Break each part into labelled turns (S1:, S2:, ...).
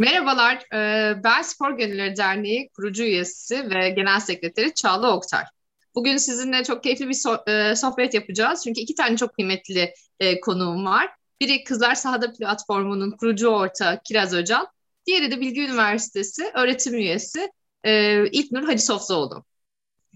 S1: Merhabalar, e, ben Spor Gönülleri Derneği kurucu üyesi ve genel sekreteri Çağla Oktar. Bugün sizinle çok keyifli bir e, sohbet yapacağız. Çünkü iki tane çok kıymetli e, konuğum var. Biri Kızlar Sahada platformunun kurucu ortağı Kiraz Öcal. Diğeri de Bilgi Üniversitesi öğretim üyesi İlknur Hacı Sofzoğlu.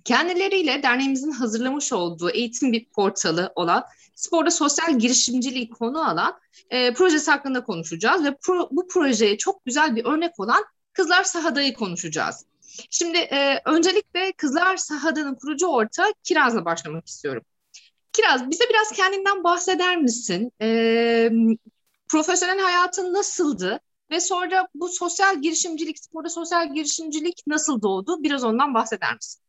S1: Kendileriyle derneğimizin hazırlamış olduğu eğitim bir portalı olan sporda sosyal girişimciliği konu alan e, projesi hakkında konuşacağız ve pro, bu projeye çok güzel bir örnek olan Kızlar Sahada'yı konuşacağız. Şimdi e, öncelikle Kızlar Sahada'nın kurucu ortağı Kiraz'la başlamak istiyorum. Kiraz bize biraz kendinden bahseder misin? E, profesyonel hayatın nasıldı? Ve sonra bu sosyal girişimcilik, sporda sosyal girişimcilik nasıl doğdu? Biraz ondan bahseder misin?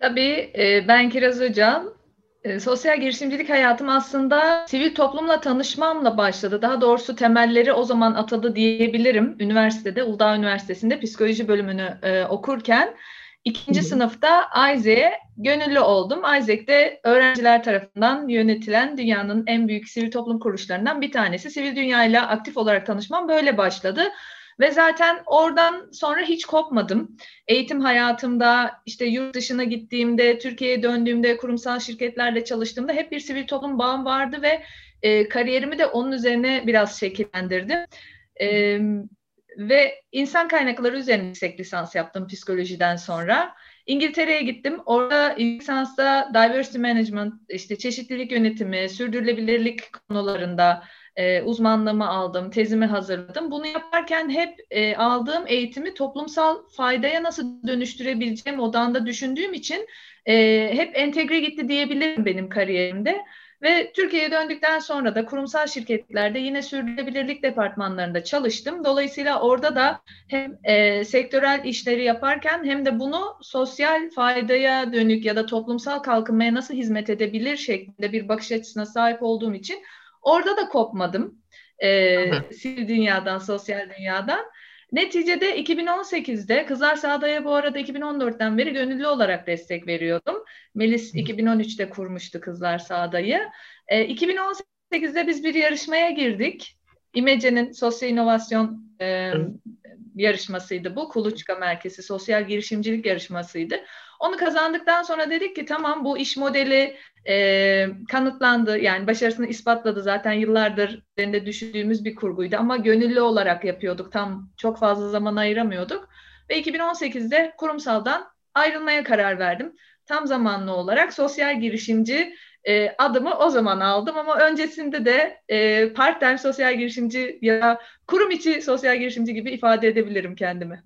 S2: Tabii ben Kiraz Öcal. Sosyal girişimcilik hayatım aslında sivil toplumla tanışmamla başladı. Daha doğrusu temelleri o zaman atadı diyebilirim. Üniversitede, Uludağ Üniversitesi'nde psikoloji bölümünü okurken ikinci sınıfta Isaac'e gönüllü oldum. Isaac de öğrenciler tarafından yönetilen dünyanın en büyük sivil toplum kuruluşlarından bir tanesi. Sivil dünyayla aktif olarak tanışmam böyle başladı. Ve zaten oradan sonra hiç kopmadım. Eğitim hayatımda işte yurt dışına gittiğimde, Türkiye'ye döndüğümde, kurumsal şirketlerle çalıştığımda hep bir sivil toplum bağım vardı ve e, kariyerimi de onun üzerine biraz şekillendirdim. E, ve insan kaynakları üzerine yüksek lisans yaptım psikolojiden sonra. İngiltere'ye gittim. Orada lisansta diversity management, işte çeşitlilik yönetimi, sürdürülebilirlik konularında e, uzmanlığımı aldım, tezimi hazırladım. Bunu yaparken hep e, aldığım eğitimi toplumsal faydaya nasıl dönüştürebileceğim odağında düşündüğüm için e, hep entegre gitti diyebilirim benim kariyerimde. Ve Türkiye'ye döndükten sonra da kurumsal şirketlerde yine sürdürülebilirlik departmanlarında çalıştım. Dolayısıyla orada da hem e, sektörel işleri yaparken hem de bunu sosyal faydaya dönük ya da toplumsal kalkınmaya nasıl hizmet edebilir şeklinde bir bakış açısına sahip olduğum için Orada da kopmadım. E, sivil dünyadan, sosyal dünyadan. Neticede 2018'de Kızlar Sağda'ya bu arada 2014'ten beri gönüllü olarak destek veriyordum. Melis 2013'te kurmuştu Kızlar Sağda'yı. E, 2018'de biz bir yarışmaya girdik. İmece'nin sosyal inovasyon e, yarışmasıydı bu. Kuluçka Merkezi Sosyal Girişimcilik Yarışmasıydı. Onu kazandıktan sonra dedik ki tamam bu iş modeli e, kanıtlandı. Yani başarısını ispatladı zaten yıllardır üzerinde düşündüğümüz bir kurguydu ama gönüllü olarak yapıyorduk. Tam çok fazla zaman ayıramıyorduk. Ve 2018'de kurumsaldan ayrılmaya karar verdim. Tam zamanlı olarak sosyal girişimci e, adımı o zaman aldım ama öncesinde de e, part-time sosyal girişimci ya kurum içi sosyal girişimci gibi ifade edebilirim kendimi.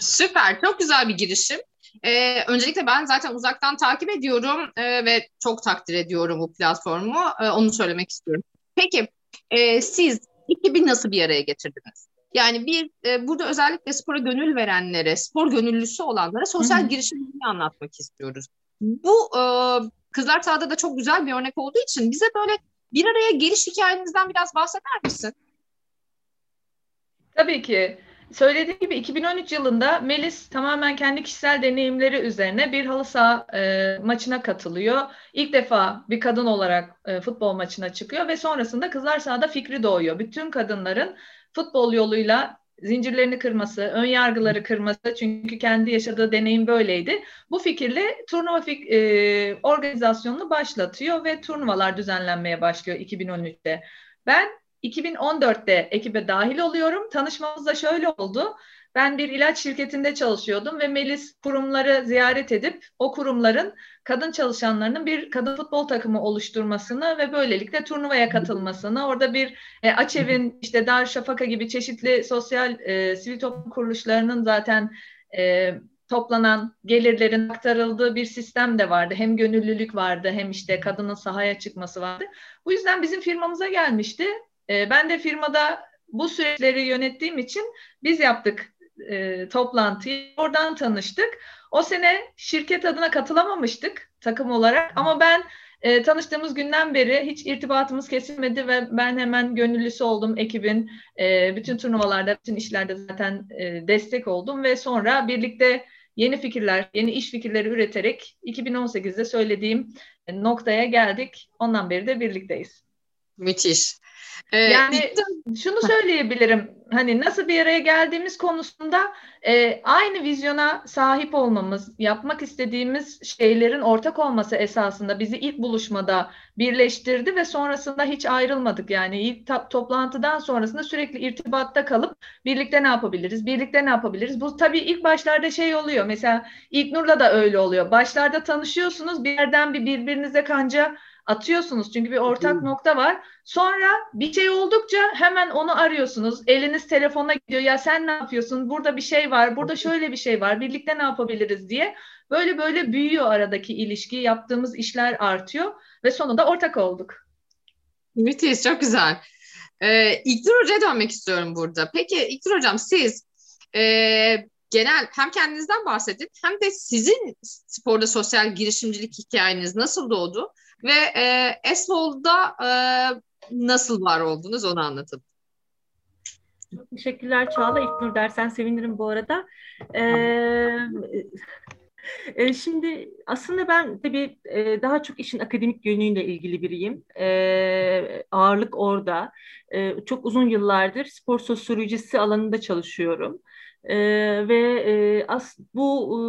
S1: Süper, çok güzel bir girişim. Ee, öncelikle ben zaten uzaktan takip ediyorum e, ve çok takdir ediyorum bu platformu. E, onu söylemek istiyorum. Peki e, siz ekibi nasıl bir araya getirdiniz? Yani bir e, burada özellikle spora gönül verenlere, spor gönüllüsü olanlara sosyal girişimciliği anlatmak istiyoruz. Bu e, Kızlar Sahada da çok güzel bir örnek olduğu için bize böyle bir araya geliş hikayenizden biraz bahseder misin?
S2: Tabii ki. Söylediğim gibi 2013 yılında Melis tamamen kendi kişisel deneyimleri üzerine bir halı saha e, maçına katılıyor. İlk defa bir kadın olarak e, futbol maçına çıkıyor ve sonrasında kızlar sahada fikri doğuyor. Bütün kadınların futbol yoluyla zincirlerini kırması, ön yargıları kırması çünkü kendi yaşadığı deneyim böyleydi. Bu fikirle turnuva fik e, organizasyonunu başlatıyor ve turnuvalar düzenlenmeye başlıyor 2013'te. Ben 2014'te ekibe dahil oluyorum. Tanışmamız da şöyle oldu. Ben bir ilaç şirketinde çalışıyordum ve Melis kurumları ziyaret edip o kurumların kadın çalışanlarının bir kadın futbol takımı oluşturmasını ve böylelikle turnuvaya katılmasını, orada bir e, Açev'in işte Darüşşafaka gibi çeşitli sosyal e, sivil toplum kuruluşlarının zaten e, toplanan gelirlerin aktarıldığı bir sistem de vardı. Hem gönüllülük vardı hem işte kadının sahaya çıkması vardı. Bu yüzden bizim firmamıza gelmişti e, ben de firmada bu süreçleri yönettiğim için biz yaptık e, toplantıyı. Oradan tanıştık. O sene şirket adına katılamamıştık takım olarak ama ben e, tanıştığımız günden beri hiç irtibatımız kesilmedi ve ben hemen gönüllüsü oldum ekibin. E, bütün turnuvalarda, bütün işlerde zaten e, destek oldum ve sonra birlikte yeni fikirler, yeni iş fikirleri üreterek 2018'de söylediğim noktaya geldik. Ondan beri de birlikteyiz.
S1: Müthiş.
S2: Ee, yani şunu söyleyebilirim. Hani nasıl bir araya geldiğimiz konusunda e, aynı vizyona sahip olmamız, yapmak istediğimiz şeylerin ortak olması esasında bizi ilk buluşmada birleştirdi ve sonrasında hiç ayrılmadık. Yani ilk toplantıdan sonrasında sürekli irtibatta kalıp birlikte ne yapabiliriz, birlikte ne yapabiliriz. Bu tabii ilk başlarda şey oluyor. Mesela ilk Nur'la da öyle oluyor. Başlarda tanışıyorsunuz, bir yerden bir birbirinize kanca atıyorsunuz çünkü bir ortak nokta var. Sonra bir şey oldukça hemen onu arıyorsunuz. Eliniz telefona gidiyor. Ya sen ne yapıyorsun? Burada bir şey var. Burada şöyle bir şey var. Birlikte ne yapabiliriz diye. Böyle böyle büyüyor aradaki ilişki. Yaptığımız işler artıyor ve sonunda ortak olduk.
S1: Müthiş, çok güzel. Ee, İlknur Hoca'ya dönmek istiyorum burada. Peki İlknur Hocam siz e, genel hem kendinizden bahsedin hem de sizin sporda sosyal girişimcilik hikayeniz nasıl doğdu? Ve e, Esvol'da e, nasıl var oldunuz onu anlatın.
S3: Teşekkürler Çağla. İlknur dersen sevinirim bu arada. Ee, e, şimdi aslında ben tabii e, daha çok işin akademik yönüyle ilgili biriyim. E, ağırlık orada. E, çok uzun yıllardır spor sosyolojisi alanında çalışıyorum. Ee, ve e, as bu e,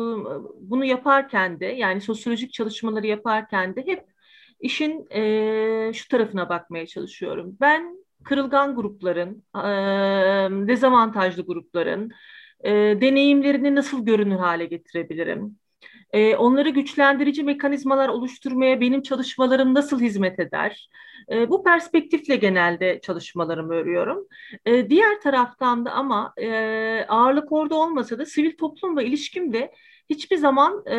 S3: bunu yaparken de yani sosyolojik çalışmaları yaparken de hep işin e, şu tarafına bakmaya çalışıyorum. Ben kırılgan grupların, e, dezavantajlı grupların e, deneyimlerini nasıl görünür hale getirebilirim? E, onları güçlendirici mekanizmalar oluşturmaya benim çalışmalarım nasıl hizmet eder? E, bu perspektifle genelde çalışmalarımı örüyorum. E, diğer taraftan da ama e, ağırlık orada olmasa da sivil toplumla ilişkim de hiçbir zaman e,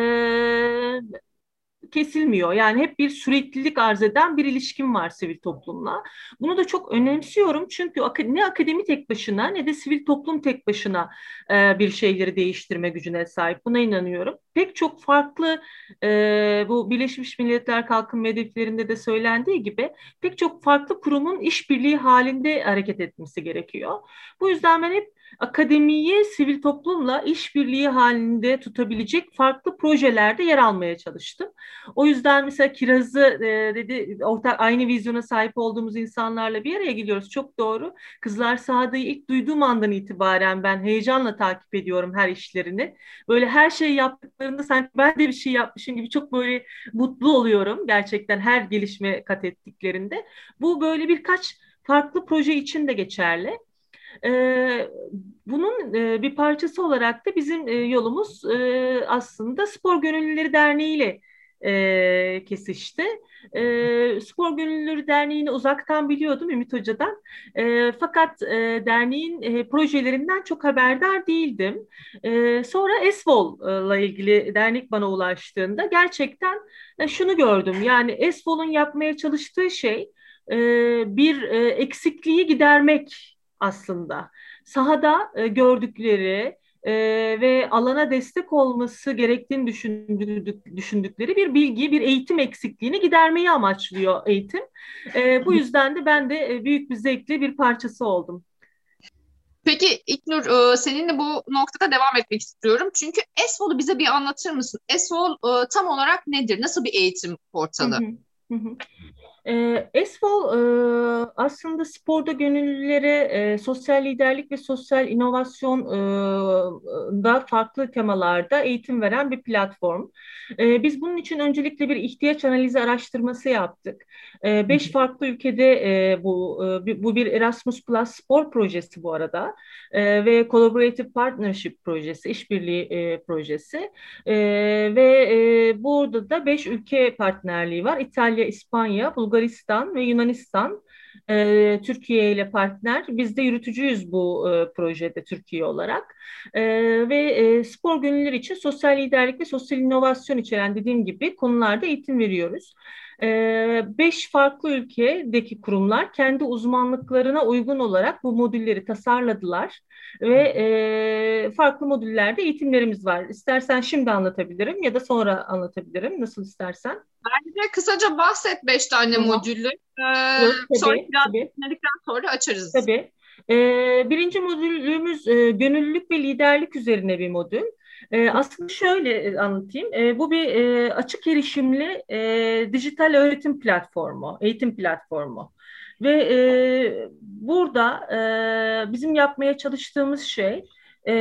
S3: kesilmiyor. Yani hep bir süreklilik arz eden bir ilişkim var sivil toplumla. Bunu da çok önemsiyorum çünkü ne akademi tek başına ne de sivil toplum tek başına e, bir şeyleri değiştirme gücüne sahip. Buna inanıyorum. Pek çok farklı e, bu Birleşmiş Milletler Kalkınma Hedeflerinde de söylendiği gibi pek çok farklı kurumun işbirliği halinde hareket etmesi gerekiyor. Bu yüzden ben hep akademiyi sivil toplumla işbirliği halinde tutabilecek farklı projelerde yer almaya çalıştım. O yüzden mesela Kiraz'ı e, dedi ortak aynı vizyona sahip olduğumuz insanlarla bir araya gidiyoruz. Çok doğru. Kızlar Sadık'ı ilk duyduğum andan itibaren ben heyecanla takip ediyorum her işlerini. Böyle her şey yaptıklarında sanki ben de bir şey yapmışım gibi çok böyle mutlu oluyorum gerçekten her gelişme kat ettiklerinde. Bu böyle birkaç farklı proje için de geçerli. E, bunun e, bir parçası olarak da bizim e, yolumuz e, aslında Spor Gönüllüleri Derneği ile kesişti. Spor Gönüllüleri Derneği'ni uzaktan biliyordum Ümit Hoca'dan. Fakat derneğin projelerinden çok haberdar değildim. Sonra Esvol'la ilgili dernek bana ulaştığında gerçekten şunu gördüm. Yani Esvol'un yapmaya çalıştığı şey bir eksikliği gidermek aslında. Sahada e, gördükleri e, ve alana destek olması gerektiğini düşündük, düşündükleri bir bilgi, bir eğitim eksikliğini gidermeyi amaçlıyor eğitim. E, bu yüzden de ben de e, büyük bir zevkle bir parçası oldum.
S1: Peki İknur e, seninle bu noktada devam etmek istiyorum. Çünkü ESOL'u bize bir anlatır mısın? ESOL e, tam olarak nedir? Nasıl bir eğitim portalı? Hı hı. Hı hı.
S3: E, Esfol e, aslında sporda gönüllülere e, sosyal liderlik ve sosyal inovasyon e, da farklı temalarda eğitim veren bir platform. E, biz bunun için öncelikle bir ihtiyaç analizi araştırması yaptık. E, beş farklı ülkede e, bu e, bu bir Erasmus Plus spor projesi bu arada e, ve Collaborative Partnership projesi, işbirliği e, projesi e, ve e, burada da beş ülke partnerliği var. İtalya, İspanya, Bulgaristan Bulgaristan ve Yunanistan e, Türkiye ile partner. Biz de yürütücüyüz bu e, projede Türkiye olarak. E, ve e, spor gönüllüleri için sosyal liderlik ve sosyal inovasyon içeren dediğim gibi konularda eğitim veriyoruz. Ee, beş farklı ülkedeki kurumlar kendi uzmanlıklarına uygun olarak bu modülleri tasarladılar ve e, farklı modüllerde eğitimlerimiz var. İstersen şimdi anlatabilirim ya da sonra anlatabilirim nasıl istersen.
S1: Bence kısaca bahset beş tane tamam. modülü. Ee, evet, tabii, sonra biraz dinledikten sonra açarız.
S3: Tabii. Ee, birinci modülümüz e, gönüllülük ve liderlik üzerine bir modül. E, aslında şöyle e, anlatayım. E, bu bir e, açık erişimli e, dijital öğretim platformu, eğitim platformu. Ve e, burada e, bizim yapmaya çalıştığımız şey e,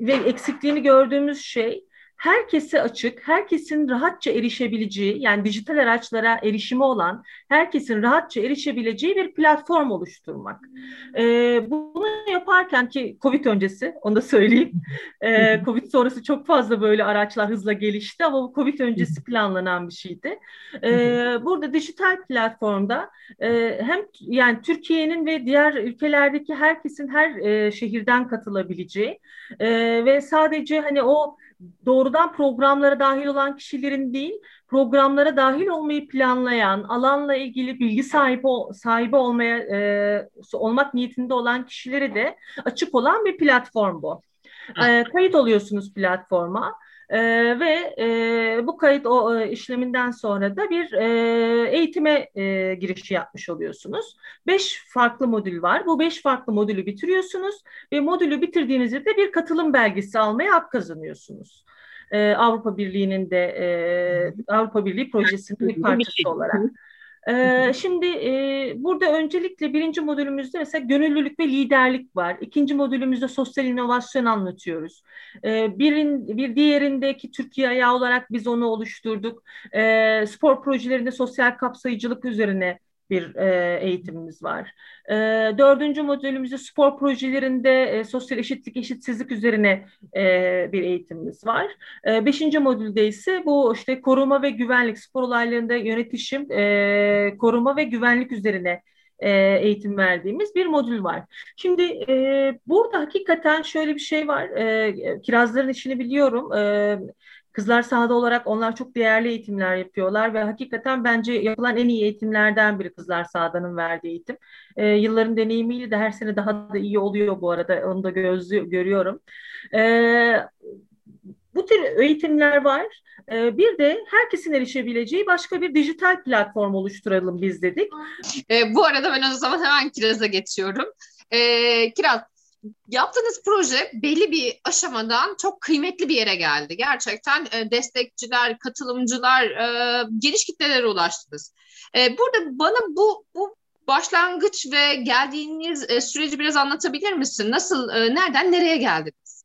S3: ve eksikliğini gördüğümüz şey herkese açık, herkesin rahatça erişebileceği, yani dijital araçlara erişimi olan, herkesin rahatça erişebileceği bir platform oluşturmak. Ee, bunu yaparken ki Covid öncesi, onu da söyleyeyim. Ee, Covid sonrası çok fazla böyle araçlar hızla gelişti ama bu Covid öncesi planlanan bir şeydi. Ee, burada dijital platformda e, hem yani Türkiye'nin ve diğer ülkelerdeki herkesin her e, şehirden katılabileceği e, ve sadece hani o doğrudan programlara dahil olan kişilerin değil, programlara dahil olmayı planlayan, alanla ilgili bilgi sahibi sahibi olmaya e, olmak niyetinde olan kişilere de açık olan bir platform bu. E, kayıt oluyorsunuz platforma. E, ve e, bu kayıt o e, işleminden sonra da bir e, eğitime e, girişi yapmış oluyorsunuz. Beş farklı modül var. Bu beş farklı modülü bitiriyorsunuz ve modülü bitirdiğinizde de bir katılım belgesi almaya hak kazanıyorsunuz. E, Avrupa Birliği'nin de e, Avrupa Birliği projesinin bir parçası olarak. Ee, şimdi e, burada öncelikle birinci modülümüzde mesela gönüllülük ve liderlik var. İkinci modülümüzde sosyal inovasyon anlatıyoruz. Ee, birin, bir diğerindeki Türkiye ayağı olarak biz onu oluşturduk. Ee, spor projelerinde sosyal kapsayıcılık üzerine bir e, eğitimimiz var. E, dördüncü modülümüzde spor projelerinde e, sosyal eşitlik, eşitsizlik üzerine e, bir eğitimimiz var. E, beşinci modülde ise bu işte koruma ve güvenlik, spor olaylarında yönetişim, e, koruma ve güvenlik üzerine e, eğitim verdiğimiz bir modül var. Şimdi e, burada hakikaten şöyle bir şey var. E, kirazların işini biliyorum. E, Kızlar sahada olarak onlar çok değerli eğitimler yapıyorlar ve hakikaten bence yapılan en iyi eğitimlerden biri Kızlar Sahada'nın verdiği eğitim. E, yılların deneyimiyle de her sene daha da iyi oluyor bu arada. Onu da gözlü, görüyorum. E, bu tür eğitimler var. E, bir de herkesin erişebileceği başka bir dijital platform oluşturalım biz dedik.
S1: E, bu arada ben o zaman hemen Kiraz'a geçiyorum. E, Kiraz, yaptığınız proje belli bir aşamadan çok kıymetli bir yere geldi. Gerçekten e, destekçiler, katılımcılar, e, geniş kitlelere ulaştınız. E, burada bana bu bu başlangıç ve geldiğiniz e, süreci biraz anlatabilir misin? Nasıl, e, nereden nereye geldiniz?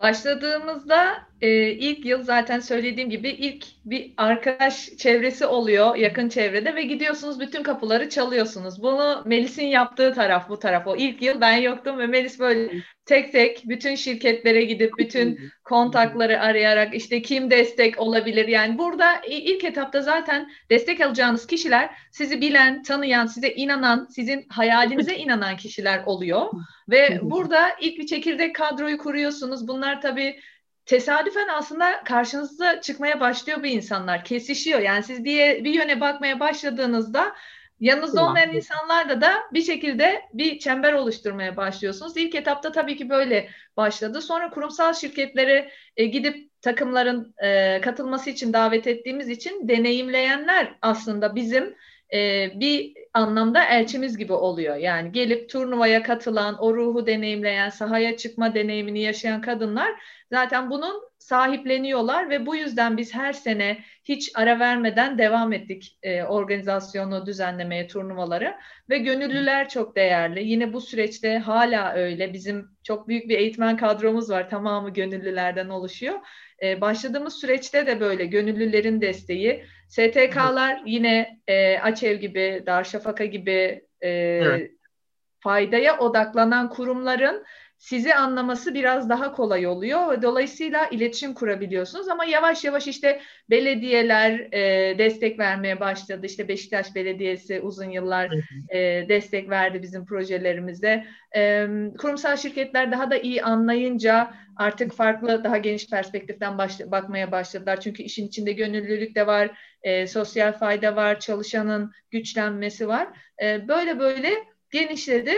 S2: Başladığımızda e, ilk yıl zaten söylediğim gibi ilk bir arkadaş çevresi oluyor yakın çevrede ve gidiyorsunuz bütün kapıları çalıyorsunuz. Bunu Melis'in yaptığı taraf bu taraf. O ilk yıl ben yoktum ve Melis böyle tek tek bütün şirketlere gidip bütün kontakları arayarak işte kim destek olabilir yani burada ilk etapta zaten destek alacağınız kişiler sizi bilen, tanıyan, size inanan, sizin hayalinize inanan kişiler oluyor ve burada ilk bir çekirdek kadroyu kuruyorsunuz. Bunlar tabii tesadüfen aslında karşınıza çıkmaya başlıyor bu insanlar. Kesişiyor. Yani siz bir, bir yöne bakmaya başladığınızda yanınızda olmayan insanlarla da bir şekilde bir çember oluşturmaya başlıyorsunuz. İlk etapta tabii ki böyle başladı. Sonra kurumsal şirketlere e, gidip takımların e, katılması için davet ettiğimiz için deneyimleyenler aslında bizim e, bir anlamda elçimiz gibi oluyor. Yani gelip turnuvaya katılan, o ruhu deneyimleyen, sahaya çıkma deneyimini yaşayan kadınlar zaten bunun sahipleniyorlar ve bu yüzden biz her sene hiç ara vermeden devam ettik e, organizasyonu düzenlemeye, turnuvaları ve gönüllüler çok değerli. Yine bu süreçte hala öyle. Bizim çok büyük bir eğitmen kadromuz var. Tamamı gönüllülerden oluşuyor. E, başladığımız süreçte de böyle gönüllülerin desteği. STK'lar yine e, Açev gibi, Darüşşafaka gibi e, evet. faydaya odaklanan kurumların sizi anlaması biraz daha kolay oluyor. Dolayısıyla iletişim kurabiliyorsunuz ama yavaş yavaş işte belediyeler e, destek vermeye başladı. İşte Beşiktaş Belediyesi uzun yıllar e, destek verdi bizim projelerimize. E, kurumsal şirketler daha da iyi anlayınca artık farklı daha geniş perspektiften baş, bakmaya başladılar. Çünkü işin içinde gönüllülük de var, e, sosyal fayda var, çalışanın güçlenmesi var. E, böyle böyle genişledi.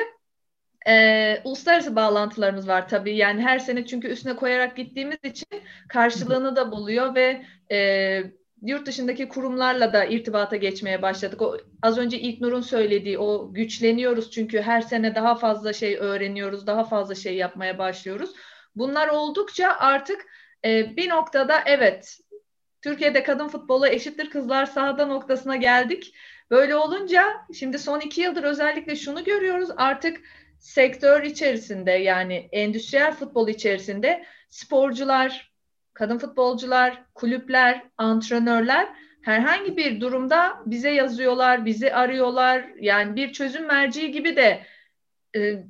S2: E, uluslararası bağlantılarımız var tabii. Yani her sene çünkü üstüne koyarak gittiğimiz için karşılığını da buluyor ve e, yurt dışındaki kurumlarla da irtibata geçmeye başladık. O az önce İlknur'un söylediği o güçleniyoruz çünkü her sene daha fazla şey öğreniyoruz, daha fazla şey yapmaya başlıyoruz. Bunlar oldukça artık e, bir noktada evet Türkiye'de kadın futbolu eşittir kızlar sahada noktasına geldik. Böyle olunca şimdi son iki yıldır özellikle şunu görüyoruz artık sektör içerisinde yani endüstriyel futbol içerisinde sporcular, kadın futbolcular, kulüpler, antrenörler herhangi bir durumda bize yazıyorlar, bizi arıyorlar. Yani bir çözüm merci gibi de e,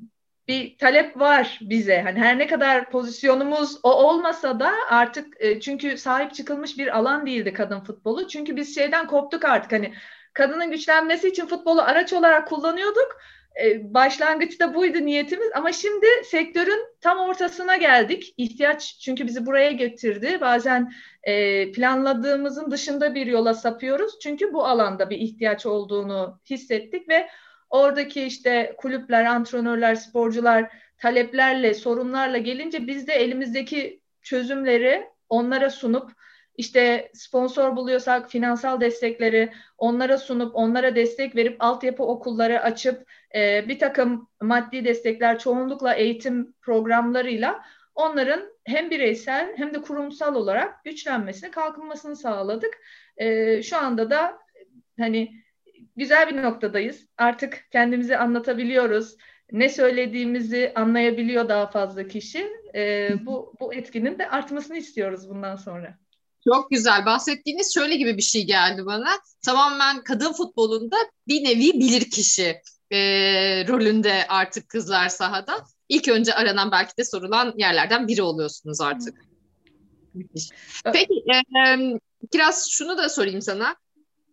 S2: bir talep var bize. Hani her ne kadar pozisyonumuz o olmasa da artık e, çünkü sahip çıkılmış bir alan değildi kadın futbolu. Çünkü biz şeyden koptuk artık hani kadının güçlenmesi için futbolu araç olarak kullanıyorduk. E, başlangıçta buydu niyetimiz ama şimdi sektörün tam ortasına geldik. İhtiyaç çünkü bizi buraya getirdi. Bazen e, planladığımızın dışında bir yola sapıyoruz. Çünkü bu alanda bir ihtiyaç olduğunu hissettik ve oradaki işte kulüpler, antrenörler, sporcular taleplerle, sorunlarla gelince biz de elimizdeki çözümleri onlara sunup işte sponsor buluyorsak finansal destekleri onlara sunup onlara destek verip altyapı okulları açıp e, bir takım maddi destekler çoğunlukla eğitim programlarıyla onların hem bireysel hem de kurumsal olarak güçlenmesini, kalkınmasını sağladık. E, şu anda da hani güzel bir noktadayız. Artık kendimizi anlatabiliyoruz. Ne söylediğimizi anlayabiliyor daha fazla kişi. E, bu, bu etkinin de artmasını istiyoruz bundan sonra.
S1: Çok güzel. Bahsettiğiniz şöyle gibi bir şey geldi bana. Tamamen kadın futbolunda bir nevi bilir kişi e, rolünde artık kızlar sahada. İlk önce aranan belki de sorulan yerlerden biri oluyorsunuz artık. Peki e, biraz şunu da sorayım sana.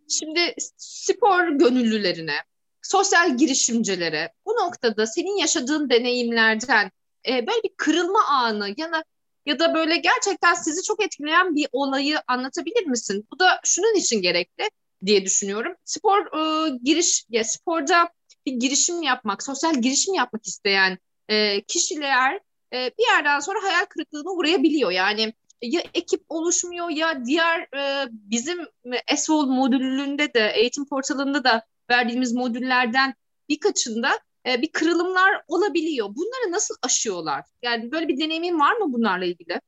S1: Şimdi spor gönüllülerine, sosyal girişimcilere bu noktada senin yaşadığın deneyimlerden e, böyle bir kırılma anı ya da ya da böyle gerçekten sizi çok etkileyen bir olayı anlatabilir misin? Bu da şunun için gerekli diye düşünüyorum. Spor e, giriş ya sporda bir girişim yapmak, sosyal girişim yapmak isteyen e, kişiler e, bir yerden sonra hayal kırıklığına uğrayabiliyor. Yani ya ekip oluşmuyor ya diğer e, bizim ESOL modülünde de eğitim portalında da verdiğimiz modüllerden birkaçında e, bir kırılımlar olabiliyor. Bunları nasıl aşıyorlar? Yani böyle bir deneyimin var mı bunlarla ilgili?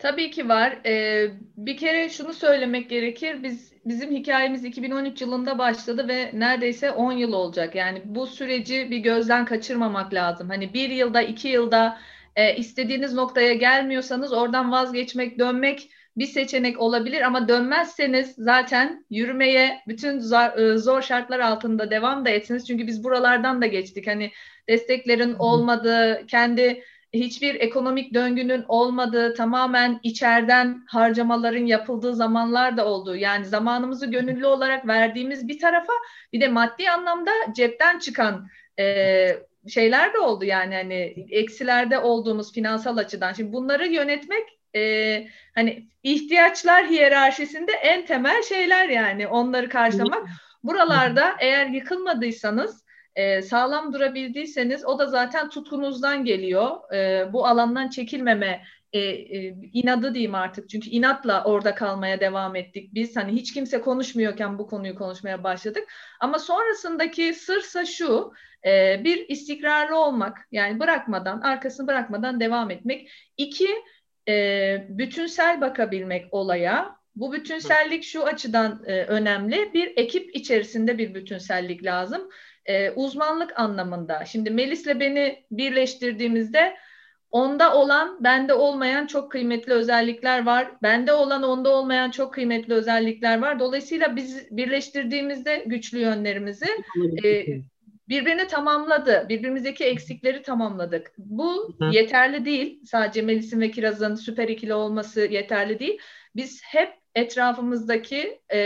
S2: Tabii ki var. Ee, bir kere şunu söylemek gerekir. Biz bizim hikayemiz 2013 yılında başladı ve neredeyse 10 yıl olacak. Yani bu süreci bir gözden kaçırmamak lazım. Hani bir yılda, iki yılda e, istediğiniz noktaya gelmiyorsanız oradan vazgeçmek, dönmek bir seçenek olabilir ama dönmezseniz zaten yürümeye bütün zor, e, zor şartlar altında devam da etsiniz. Çünkü biz buralardan da geçtik. Hani desteklerin olmadığı, kendi hiçbir ekonomik döngünün olmadığı, tamamen içeriden harcamaların yapıldığı zamanlar da oldu. Yani zamanımızı gönüllü olarak verdiğimiz bir tarafa bir de maddi anlamda cepten çıkan e, şeyler de oldu yani hani eksilerde olduğumuz finansal açıdan. Şimdi bunları yönetmek e, hani ihtiyaçlar hiyerarşisinde en temel şeyler yani onları karşılamak. Buralarda eğer yıkılmadıysanız e, sağlam durabildiyseniz o da zaten tutkunuzdan geliyor. E, bu alandan çekilmeme e, e, inadı diyeyim artık. Çünkü inatla orada kalmaya devam ettik. Biz hani hiç kimse konuşmuyorken bu konuyu konuşmaya başladık. Ama sonrasındaki sırsa şu, e, bir istikrarlı olmak, yani bırakmadan, arkasını bırakmadan devam etmek. İki, e, bütünsel bakabilmek olaya. Bu bütünsellik şu açıdan e, önemli. Bir ekip içerisinde bir bütünsellik lazım. E, uzmanlık anlamında. Şimdi Melis'le beni birleştirdiğimizde onda olan, bende olmayan çok kıymetli özellikler var. Bende olan, onda olmayan çok kıymetli özellikler var. Dolayısıyla biz birleştirdiğimizde güçlü yönlerimizi e, birbirini tamamladı. Birbirimizdeki eksikleri tamamladık. Bu yeterli değil. Sadece Melis'in ve Kiraz'ın süper ikili olması yeterli değil. Biz hep etrafımızdaki e,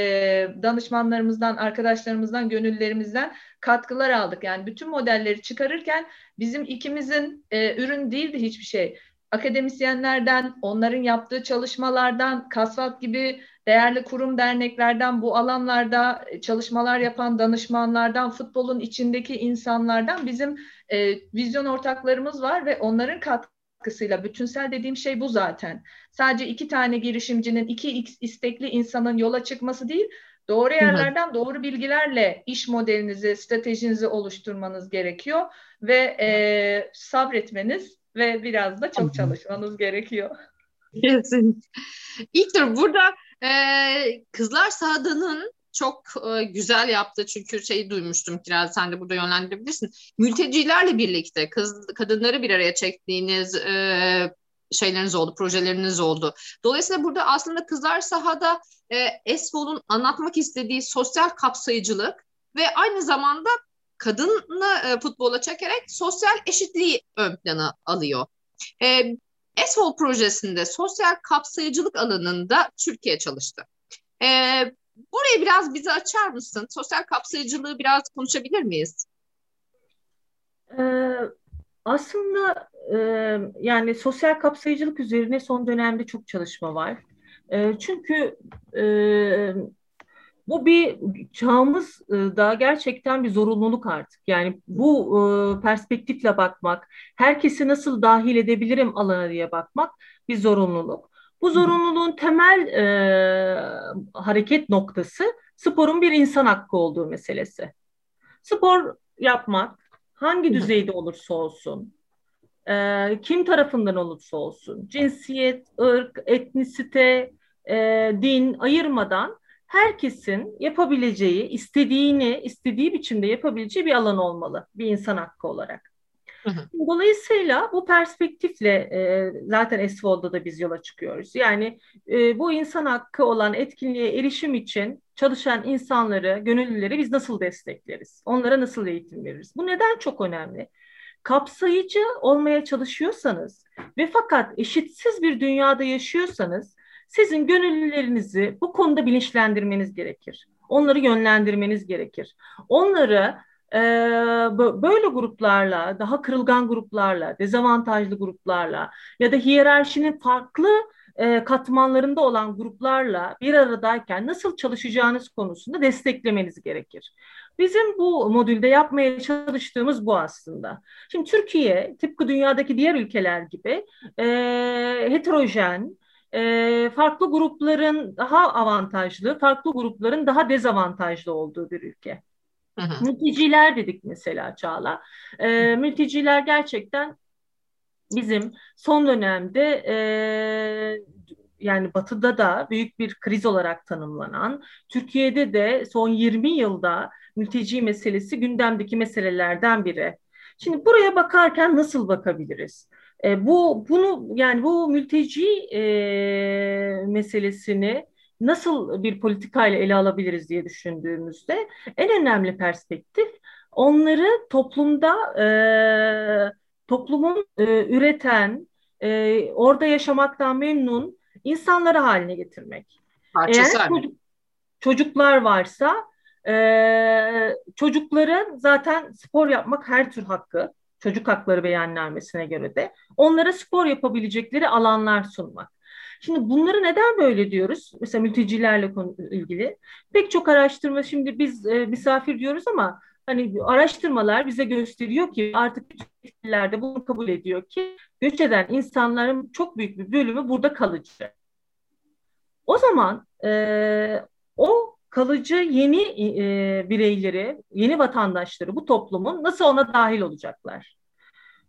S2: danışmanlarımızdan, arkadaşlarımızdan, gönüllerimizden katkılar aldık. Yani bütün modelleri çıkarırken bizim ikimizin e, ürün değildi hiçbir şey. Akademisyenlerden, onların yaptığı çalışmalardan, Kasvat gibi değerli kurum derneklerden, bu alanlarda çalışmalar yapan danışmanlardan, futbolun içindeki insanlardan bizim e, vizyon ortaklarımız var ve onların katkısıyla bütünsel dediğim şey bu zaten. Sadece iki tane girişimcinin, iki istekli insanın yola çıkması değil, doğru yerlerden doğru bilgilerle iş modelinizi, stratejinizi oluşturmanız gerekiyor ve e, sabretmeniz ve biraz da çok çalışmanız gerekiyor.
S1: Kesin. İlk dur burada Ee, Kızlar Sahada'nın çok e, güzel yaptı çünkü şeyi duymuştum Kiraz sen de burada yönlendirebilirsin. Mültecilerle birlikte kız kadınları bir araya çektiğiniz e, şeyleriniz oldu, projeleriniz oldu. Dolayısıyla burada aslında Kızlar Sahada e, Esfol'un anlatmak istediği sosyal kapsayıcılık ve aynı zamanda kadını e, futbola çekerek sosyal eşitliği ön plana alıyor. E, Esfol projesinde sosyal kapsayıcılık alanında Türkiye çalıştı. E, burayı biraz bize açar mısın? Sosyal kapsayıcılığı biraz konuşabilir miyiz?
S3: Ee, aslında e, yani sosyal kapsayıcılık üzerine son dönemde çok çalışma var. E, çünkü e, bu bir çağımızda gerçekten bir zorunluluk artık. Yani bu perspektifle bakmak, herkesi nasıl dahil edebilirim alana diye bakmak bir zorunluluk. Bu zorunluluğun temel hareket noktası sporun bir insan hakkı olduğu meselesi. Spor yapmak hangi düzeyde olursa olsun, e, kim tarafından olursa olsun, cinsiyet, ırk, etnisite, e, din ayırmadan herkesin yapabileceği, istediğini, istediği biçimde yapabileceği bir alan olmalı bir insan hakkı olarak. Dolayısıyla bu perspektifle e, zaten Esvol'da da biz yola çıkıyoruz. Yani e, bu insan hakkı olan etkinliğe erişim için çalışan insanları, gönüllüleri biz nasıl destekleriz? Onlara nasıl eğitim veririz? Bu neden çok önemli? Kapsayıcı olmaya çalışıyorsanız ve fakat eşitsiz bir dünyada yaşıyorsanız sizin gönüllülerinizi bu konuda bilinçlendirmeniz gerekir. Onları yönlendirmeniz gerekir. Onları böyle gruplarla, daha kırılgan gruplarla, dezavantajlı gruplarla ya da hiyerarşinin farklı e, katmanlarında olan gruplarla bir aradayken nasıl çalışacağınız konusunda desteklemeniz gerekir. Bizim bu modülde yapmaya çalıştığımız bu aslında. Şimdi Türkiye tıpkı dünyadaki diğer ülkeler gibi e, heterojen, e, farklı grupların daha avantajlı, farklı grupların daha dezavantajlı olduğu bir ülke. Hı hı. Mülteciler dedik mesela Çağla. E, mülteciler gerçekten bizim son dönemde e, yani batıda da büyük bir kriz olarak tanımlanan, Türkiye'de de son 20 yılda mülteci meselesi gündemdeki meselelerden biri. Şimdi buraya bakarken nasıl bakabiliriz? E, bu bunu yani bu mülteci e, meselesini nasıl bir politikayla ele alabiliriz diye düşündüğümüzde en önemli perspektif onları toplumda e, toplumun e, üreten, e, orada yaşamaktan memnun insanları haline getirmek.
S1: Parçası Eğer çocuk,
S3: çocuklar varsa e, çocukların zaten spor yapmak her tür hakkı çocuk hakları beyannamesine göre de onlara spor yapabilecekleri alanlar sunmak. Şimdi bunları neden böyle diyoruz? Mesela mültecilerle ilgili. Pek çok araştırma şimdi biz e, misafir diyoruz ama hani araştırmalar bize gösteriyor ki artık ülkelerde bunu kabul ediyor ki göç eden insanların çok büyük bir bölümü burada kalıcı. O zaman e, o kalıcı yeni e, bireyleri, yeni vatandaşları bu toplumun nasıl ona dahil olacaklar?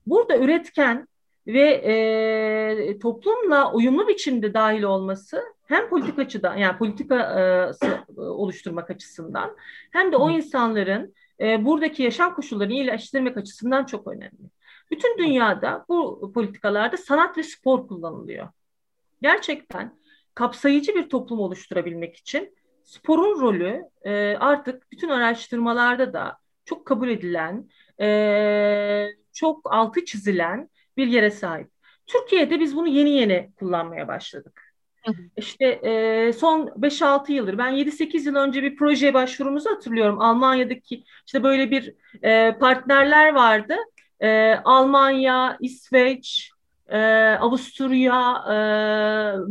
S3: Burada üretken ve e, toplumla uyumlu biçimde dahil olması hem politik açıdan yani politika e, oluşturmak açısından hem de o insanların e, buradaki yaşam koşullarını iyileştirmek açısından çok önemli. Bütün dünyada bu politikalarda sanat ve spor kullanılıyor. Gerçekten kapsayıcı bir toplum oluşturabilmek için sporun rolü e, artık bütün araştırmalarda da çok kabul edilen, e, çok altı çizilen bir yere sahip. Türkiye'de biz bunu yeni yeni kullanmaya başladık. İşte e, son 5-6 yıldır ben 7-8 yıl önce bir proje başvurumuzu hatırlıyorum. Almanya'daki işte böyle bir e, partnerler vardı. E, Almanya, İsveç, e, Avusturya e,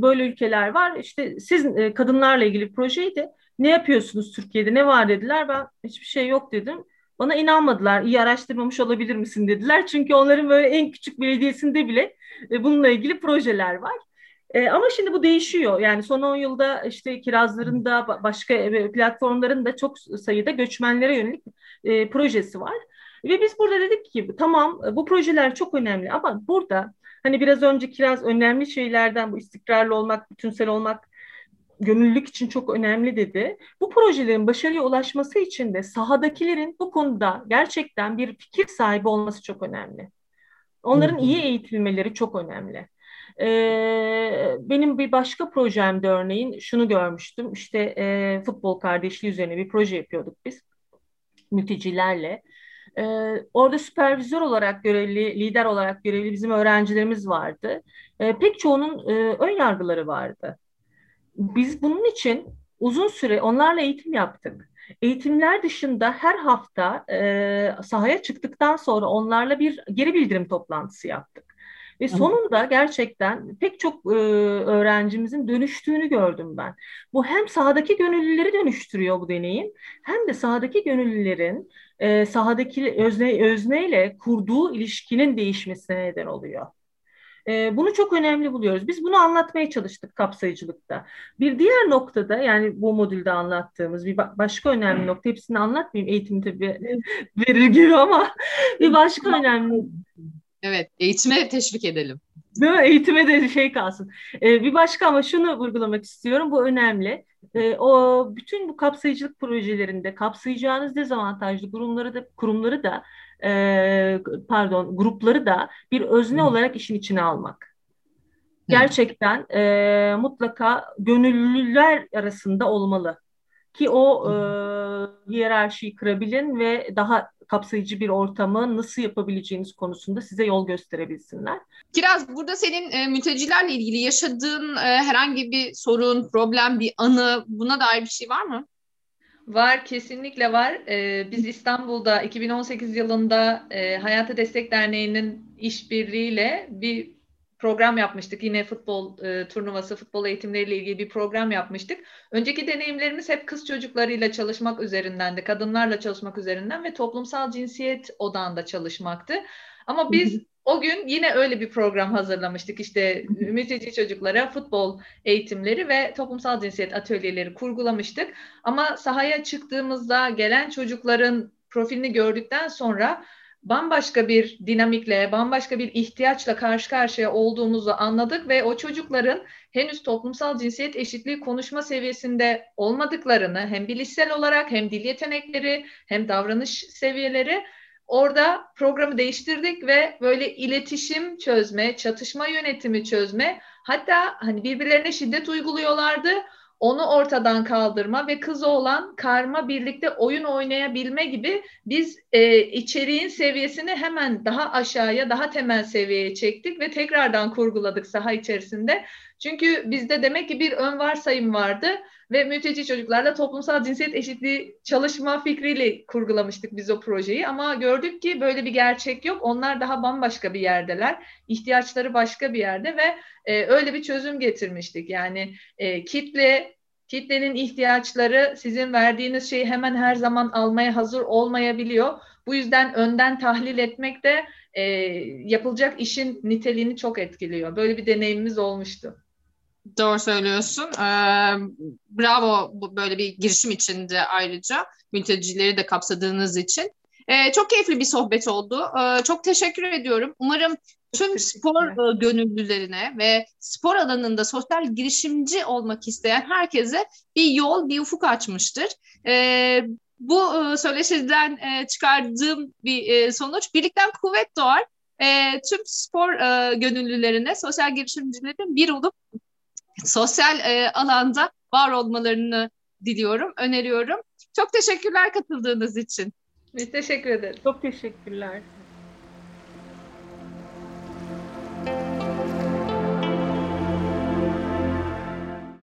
S3: böyle ülkeler var. İşte siz e, kadınlarla ilgili projeydi. Ne yapıyorsunuz Türkiye'de? Ne var dediler. Ben hiçbir şey yok dedim. Bana inanmadılar. İyi araştırmamış olabilir misin dediler. Çünkü onların böyle en küçük belediyesinde bile e, bununla ilgili projeler var. E, ama şimdi bu değişiyor. Yani son 10 yılda işte kirazların da başka e, platformların da çok sayıda göçmenlere yönelik projesi var. Ve biz burada dedik ki tamam bu projeler çok önemli ama burada hani biraz önce kiraz önemli şeylerden bu istikrarlı olmak, bütünsel olmak gönüllülük için çok önemli dedi. Bu projelerin başarıya ulaşması için de sahadakilerin bu konuda gerçekten bir fikir sahibi olması çok önemli. Onların iyi eğitilmeleri çok önemli. Ee, benim bir başka projemde örneğin şunu görmüştüm. İşte e, futbol kardeşliği üzerine bir proje yapıyorduk biz mültecilerle. Ee, orada süpervizör olarak görevli, lider olarak görevli bizim öğrencilerimiz vardı. Ee, pek çoğunun e, ön yargıları vardı. Biz bunun için uzun süre onlarla eğitim yaptık. Eğitimler dışında her hafta e, sahaya çıktıktan sonra onlarla bir geri bildirim toplantısı yaptık. Ve sonunda gerçekten pek çok e, öğrencimizin dönüştüğünü gördüm ben. Bu hem sahadaki gönüllüleri dönüştürüyor bu deneyim, hem de sahadaki gönüllülerin e, sahadaki özne, özneyle kurduğu ilişkinin değişmesine neden oluyor. E, bunu çok önemli buluyoruz. Biz bunu anlatmaya çalıştık kapsayıcılıkta. Bir diğer noktada yani bu modülde anlattığımız bir başka önemli nokta hepsini anlatmayayım eğitim tabii verir gibi ama bir başka önemli
S1: Evet, eğitime teşvik edelim.
S3: Değil mi? Eğitime de şey kalsın. Ee, bir başka ama şunu vurgulamak istiyorum. Bu önemli. Ee, o bütün bu kapsayıcılık projelerinde kapsayacağınız dezavantajlı kurumları da kurumları da e, pardon grupları da bir özne Hı. olarak işin içine almak. Gerçekten e, mutlaka gönüllüler arasında olmalı ki o e, hiyerarşiyi kırabilin ve daha kapsayıcı bir ortamı nasıl yapabileceğiniz konusunda size yol gösterebilsinler.
S1: Kiraz burada senin e, mültecilerle ilgili yaşadığın e, herhangi bir sorun, problem, bir anı buna dair bir şey var mı?
S2: Var, kesinlikle var. Ee, biz İstanbul'da 2018 yılında e, Hayata Destek Derneği'nin işbirliğiyle bir program yapmıştık. Yine futbol e, turnuvası, futbol eğitimleriyle ilgili bir program yapmıştık. Önceki deneyimlerimiz hep kız çocuklarıyla çalışmak üzerindendi, kadınlarla çalışmak üzerinden ve toplumsal cinsiyet odağında çalışmaktı. Ama biz o gün yine öyle bir program hazırlamıştık. İşte mülteci çocuklara futbol eğitimleri ve toplumsal cinsiyet atölyeleri kurgulamıştık. Ama sahaya çıktığımızda gelen çocukların profilini gördükten sonra bambaşka bir dinamikle, bambaşka bir ihtiyaçla karşı karşıya olduğumuzu anladık ve o çocukların henüz toplumsal cinsiyet eşitliği konuşma seviyesinde olmadıklarını hem bilişsel olarak hem dil yetenekleri hem davranış seviyeleri orada programı değiştirdik ve böyle iletişim çözme, çatışma yönetimi çözme hatta hani birbirlerine şiddet uyguluyorlardı onu ortadan kaldırma ve kız olan karma birlikte oyun oynayabilme gibi biz e, içeriğin seviyesini hemen daha aşağıya, daha temel seviyeye çektik ve tekrardan kurguladık saha içerisinde. Çünkü bizde demek ki bir ön varsayım vardı ve mülteci çocuklarla toplumsal cinsiyet eşitliği çalışma fikriyle kurgulamıştık biz o projeyi. Ama gördük ki böyle bir gerçek yok. Onlar daha bambaşka bir yerdeler. İhtiyaçları başka bir yerde ve e, öyle bir çözüm getirmiştik. Yani e, kitle kitlenin ihtiyaçları sizin verdiğiniz şeyi hemen her zaman almaya hazır olmayabiliyor. Bu yüzden önden tahlil etmek de e, yapılacak işin niteliğini çok etkiliyor. Böyle bir deneyimimiz olmuştu.
S1: Doğru söylüyorsun. Ee, bravo böyle bir girişim için de ayrıca mültecileri de kapsadığınız için. Ee, çok keyifli bir sohbet oldu. Ee, çok teşekkür ediyorum. Umarım tüm spor e, gönüllülerine ve spor alanında sosyal girişimci olmak isteyen herkese bir yol, bir ufuk açmıştır. Ee, bu e, söyleşiden e, çıkardığım bir sonuç birlikten kuvvet doğar. E, tüm spor e, gönüllülerine, sosyal girişimcilerin bir olup sosyal e, alanda var olmalarını diliyorum, öneriyorum. Çok teşekkürler katıldığınız için.
S2: Biz teşekkür ederiz.
S3: Çok teşekkürler.